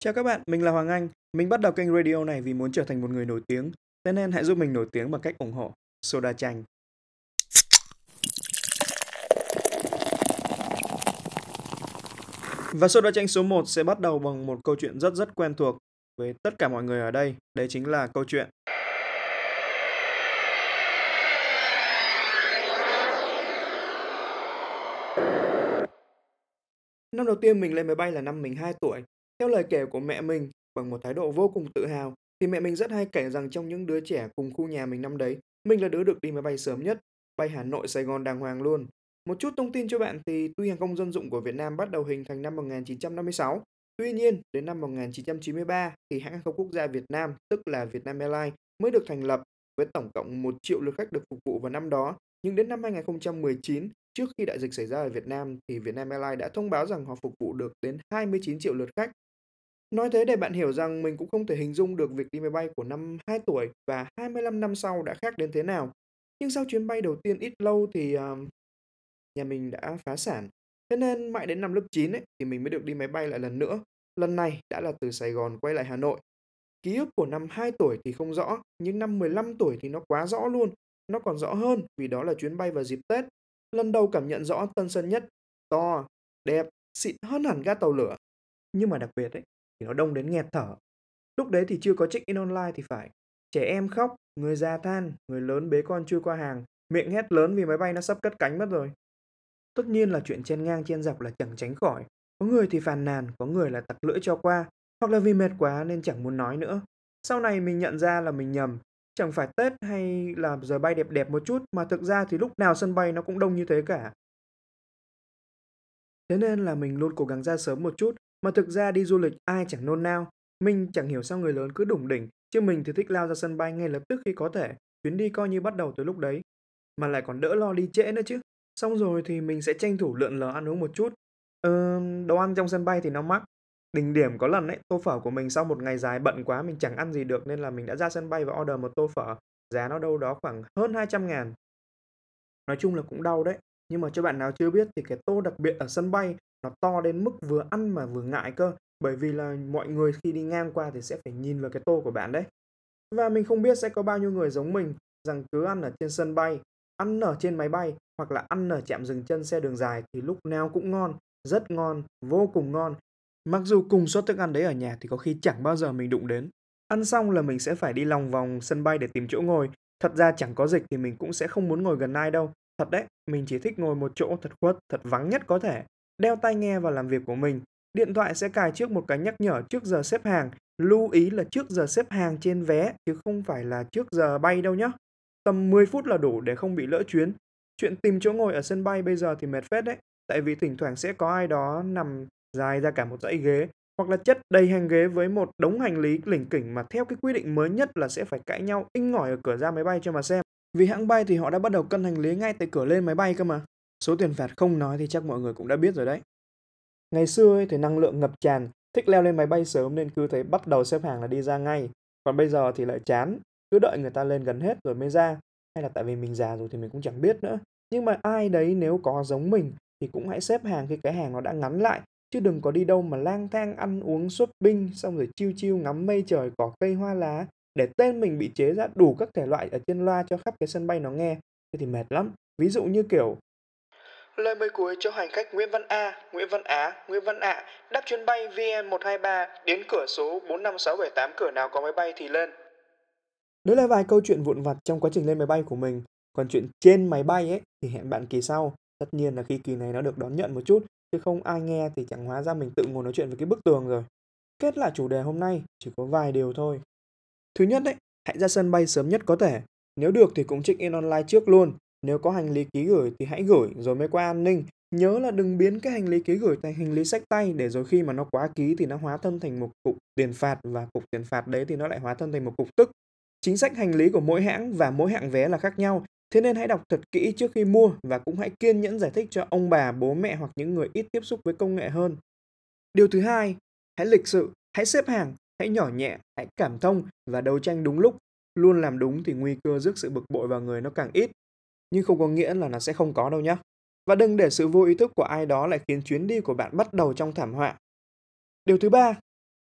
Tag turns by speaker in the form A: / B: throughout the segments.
A: Chào các bạn, mình là Hoàng Anh. Mình bắt đầu kênh radio này vì muốn trở thành một người nổi tiếng. Thế nên hãy giúp mình nổi tiếng bằng cách ủng hộ Soda Chanh. Và Soda Chanh số 1 sẽ bắt đầu bằng một câu chuyện rất rất quen thuộc với tất cả mọi người ở đây. Đấy chính là câu chuyện Năm đầu tiên mình lên máy bay là năm mình 2 tuổi. Theo lời kể của mẹ mình, bằng một thái độ vô cùng tự hào, thì mẹ mình rất hay kể rằng trong những đứa trẻ cùng khu nhà mình năm đấy, mình là đứa được đi máy bay sớm nhất, bay Hà Nội Sài Gòn đàng hoàng luôn. Một chút thông tin cho bạn thì tuy hàng không dân dụng của Việt Nam bắt đầu hình thành năm 1956, tuy nhiên đến năm 1993 thì hãng hàng không quốc gia Việt Nam, tức là Vietnam Airlines mới được thành lập với tổng cộng 1 triệu lượt khách được phục vụ vào năm đó. Nhưng đến năm 2019, trước khi đại dịch xảy ra ở Việt Nam thì Vietnam Airlines đã thông báo rằng họ phục vụ được đến 29 triệu lượt khách. Nói thế để bạn hiểu rằng mình cũng không thể hình dung được việc đi máy bay của năm 2 tuổi và 25 năm sau đã khác đến thế nào. Nhưng sau chuyến bay đầu tiên ít lâu thì uh, nhà mình đã phá sản. Thế nên mãi đến năm lớp 9 ấy, thì mình mới được đi máy bay lại lần nữa. Lần này đã là từ Sài Gòn quay lại Hà Nội. Ký ức của năm 2 tuổi thì không rõ, nhưng năm 15 tuổi thì nó quá rõ luôn. Nó còn rõ hơn vì đó là chuyến bay vào dịp Tết. Lần đầu cảm nhận rõ Tân Sơn Nhất, to, đẹp, xịn hơn hẳn ga tàu lửa. Nhưng mà đặc biệt ấy, thì nó đông đến nghẹt thở. Lúc đấy thì chưa có check-in online thì phải. Trẻ em khóc, người già than, người lớn bế con chưa qua hàng, miệng hét lớn vì máy bay nó sắp cất cánh mất rồi. Tất nhiên là chuyện chen ngang chen dọc là chẳng tránh khỏi. Có người thì phàn nàn, có người là tặc lưỡi cho qua, hoặc là vì mệt quá nên chẳng muốn nói nữa. Sau này mình nhận ra là mình nhầm, chẳng phải Tết hay là giờ bay đẹp đẹp một chút mà thực ra thì lúc nào sân bay nó cũng đông như thế cả. Thế nên là mình luôn cố gắng ra sớm một chút, mà thực ra đi du lịch ai chẳng nôn nao. Mình chẳng hiểu sao người lớn cứ đủng đỉnh, chứ mình thì thích lao ra sân bay ngay lập tức khi có thể. Chuyến đi coi như bắt đầu từ lúc đấy. Mà lại còn đỡ lo đi trễ nữa chứ. Xong rồi thì mình sẽ tranh thủ lượn lờ ăn uống một chút. Ờ, đồ ăn trong sân bay thì nó mắc. Đỉnh điểm có lần ấy, tô phở của mình sau một ngày dài bận quá mình chẳng ăn gì được nên là mình đã ra sân bay và order một tô phở. Giá nó đâu đó khoảng hơn 200 ngàn. Nói chung là cũng đau đấy. Nhưng mà cho bạn nào chưa biết thì cái tô đặc biệt ở sân bay nó to đến mức vừa ăn mà vừa ngại cơ. Bởi vì là mọi người khi đi ngang qua thì sẽ phải nhìn vào cái tô của bạn đấy. Và mình không biết sẽ có bao nhiêu người giống mình rằng cứ ăn ở trên sân bay, ăn ở trên máy bay hoặc là ăn ở trạm dừng chân xe đường dài thì lúc nào cũng ngon, rất ngon, vô cùng ngon. Mặc dù cùng suất thức ăn đấy ở nhà thì có khi chẳng bao giờ mình đụng đến. Ăn xong là mình sẽ phải đi lòng vòng sân bay để tìm chỗ ngồi. Thật ra chẳng có dịch thì mình cũng sẽ không muốn ngồi gần ai đâu. Thật đấy, mình chỉ thích ngồi một chỗ thật khuất, thật vắng nhất có thể. Đeo tai nghe vào làm việc của mình. Điện thoại sẽ cài trước một cái nhắc nhở trước giờ xếp hàng. Lưu ý là trước giờ xếp hàng trên vé, chứ không phải là trước giờ bay đâu nhé. Tầm 10 phút là đủ để không bị lỡ chuyến. Chuyện tìm chỗ ngồi ở sân bay bây giờ thì mệt phết đấy. Tại vì thỉnh thoảng sẽ có ai đó nằm dài ra cả một dãy ghế, hoặc là chất đầy hàng ghế với một đống hành lý lỉnh kỉnh mà theo cái quy định mới nhất là sẽ phải cãi nhau, inh ngỏi ở cửa ra máy bay cho mà xem. Vì hãng bay thì họ đã bắt đầu cân hành lý ngay tại cửa lên máy bay cơ mà. Số tiền phạt không nói thì chắc mọi người cũng đã biết rồi đấy. Ngày xưa ấy, thì năng lượng ngập tràn, thích leo lên máy bay sớm nên cứ thấy bắt đầu xếp hàng là đi ra ngay. Còn bây giờ thì lại chán, cứ đợi người ta lên gần hết rồi mới ra. Hay là tại vì mình già rồi thì mình cũng chẳng biết nữa. Nhưng mà ai đấy nếu có giống mình thì cũng hãy xếp hàng khi cái hàng nó đã ngắn lại. Chứ đừng có đi đâu mà lang thang ăn uống shopping xong rồi chiêu chiêu ngắm mây trời cỏ cây hoa lá để tên mình bị chế ra đủ các thể loại ở trên loa cho khắp cái sân bay nó nghe. Thế thì mệt lắm. Ví dụ như kiểu Lời mời cuối cho hành khách Nguyễn Văn A, Nguyễn Văn Á, Nguyễn Văn Ạ đáp chuyến bay VN123 đến cửa số 45678 cửa nào có máy bay thì lên. Đấy là vài câu chuyện vụn vặt trong quá trình lên máy bay của mình. Còn chuyện trên máy bay ấy thì hẹn bạn kỳ sau. Tất nhiên là khi kỳ này nó được đón nhận một chút, chứ không ai nghe thì chẳng hóa ra mình tự ngồi nói chuyện với cái bức tường rồi. Kết lại chủ đề hôm nay chỉ có vài điều thôi. Thứ nhất đấy, hãy ra sân bay sớm nhất có thể. Nếu được thì cũng check in online trước luôn. Nếu có hành lý ký gửi thì hãy gửi rồi mới qua an ninh. Nhớ là đừng biến cái hành lý ký gửi thành hành lý sách tay để rồi khi mà nó quá ký thì nó hóa thân thành một cục tiền phạt và cục tiền phạt đấy thì nó lại hóa thân thành một cục tức. Chính sách hành lý của mỗi hãng và mỗi hạng vé là khác nhau, thế nên hãy đọc thật kỹ trước khi mua và cũng hãy kiên nhẫn giải thích cho ông bà, bố mẹ hoặc những người ít tiếp xúc với công nghệ hơn. Điều thứ hai, hãy lịch sự, hãy xếp hàng, hãy nhỏ nhẹ, hãy cảm thông và đấu tranh đúng lúc. Luôn làm đúng thì nguy cơ rước sự bực bội vào người nó càng ít nhưng không có nghĩa là nó sẽ không có đâu nhé. Và đừng để sự vô ý thức của ai đó lại khiến chuyến đi của bạn bắt đầu trong thảm họa. Điều thứ ba,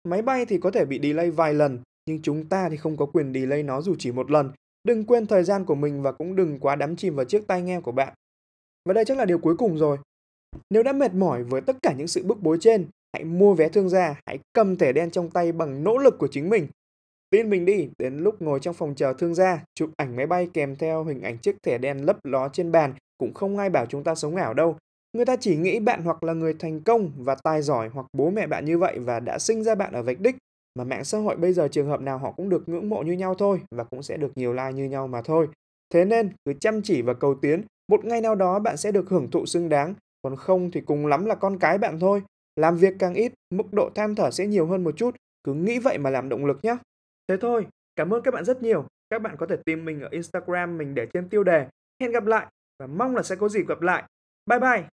A: Máy bay thì có thể bị delay vài lần, nhưng chúng ta thì không có quyền delay nó dù chỉ một lần. Đừng quên thời gian của mình và cũng đừng quá đắm chìm vào chiếc tai nghe của bạn. Và đây chắc là điều cuối cùng rồi. Nếu đã mệt mỏi với tất cả những sự bức bối trên, hãy mua vé thương gia, hãy cầm thẻ đen trong tay bằng nỗ lực của chính mình. Tin mình đi, đến lúc ngồi trong phòng chờ thương gia, chụp ảnh máy bay kèm theo hình ảnh chiếc thẻ đen lấp ló trên bàn cũng không ai bảo chúng ta sống ảo đâu. Người ta chỉ nghĩ bạn hoặc là người thành công và tài giỏi hoặc bố mẹ bạn như vậy và đã sinh ra bạn ở vạch đích. Mà mạng xã hội bây giờ trường hợp nào họ cũng được ngưỡng mộ như nhau thôi và cũng sẽ được nhiều like như nhau mà thôi. Thế nên cứ chăm chỉ và cầu tiến, một ngày nào đó bạn sẽ được hưởng thụ xứng đáng, còn không thì cùng lắm là con cái bạn thôi. Làm việc càng ít, mức độ than thở sẽ nhiều hơn một chút, cứ nghĩ vậy mà làm động lực nhé. Thế thôi, cảm ơn các bạn rất nhiều. Các bạn có thể tìm mình ở Instagram mình để trên tiêu đề. Hẹn gặp lại và mong là sẽ có dịp gặp lại. Bye bye!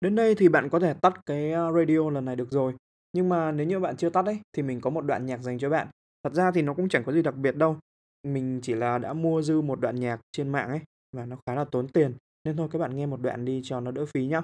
A: Đến đây thì bạn có thể tắt cái ờ, radio lần này được rồi. Nhưng mà nếu như bạn chưa tắt ấy thì mình có một đoạn nhạc dành cho bạn. Thật ra thì nó cũng chẳng có gì đặc biệt đâu. Mình chỉ là đã mua dư một đoạn nhạc trên mạng ấy và nó khá là tốn tiền. Nên thôi các bạn nghe một đoạn đi cho nó đỡ phí nhá.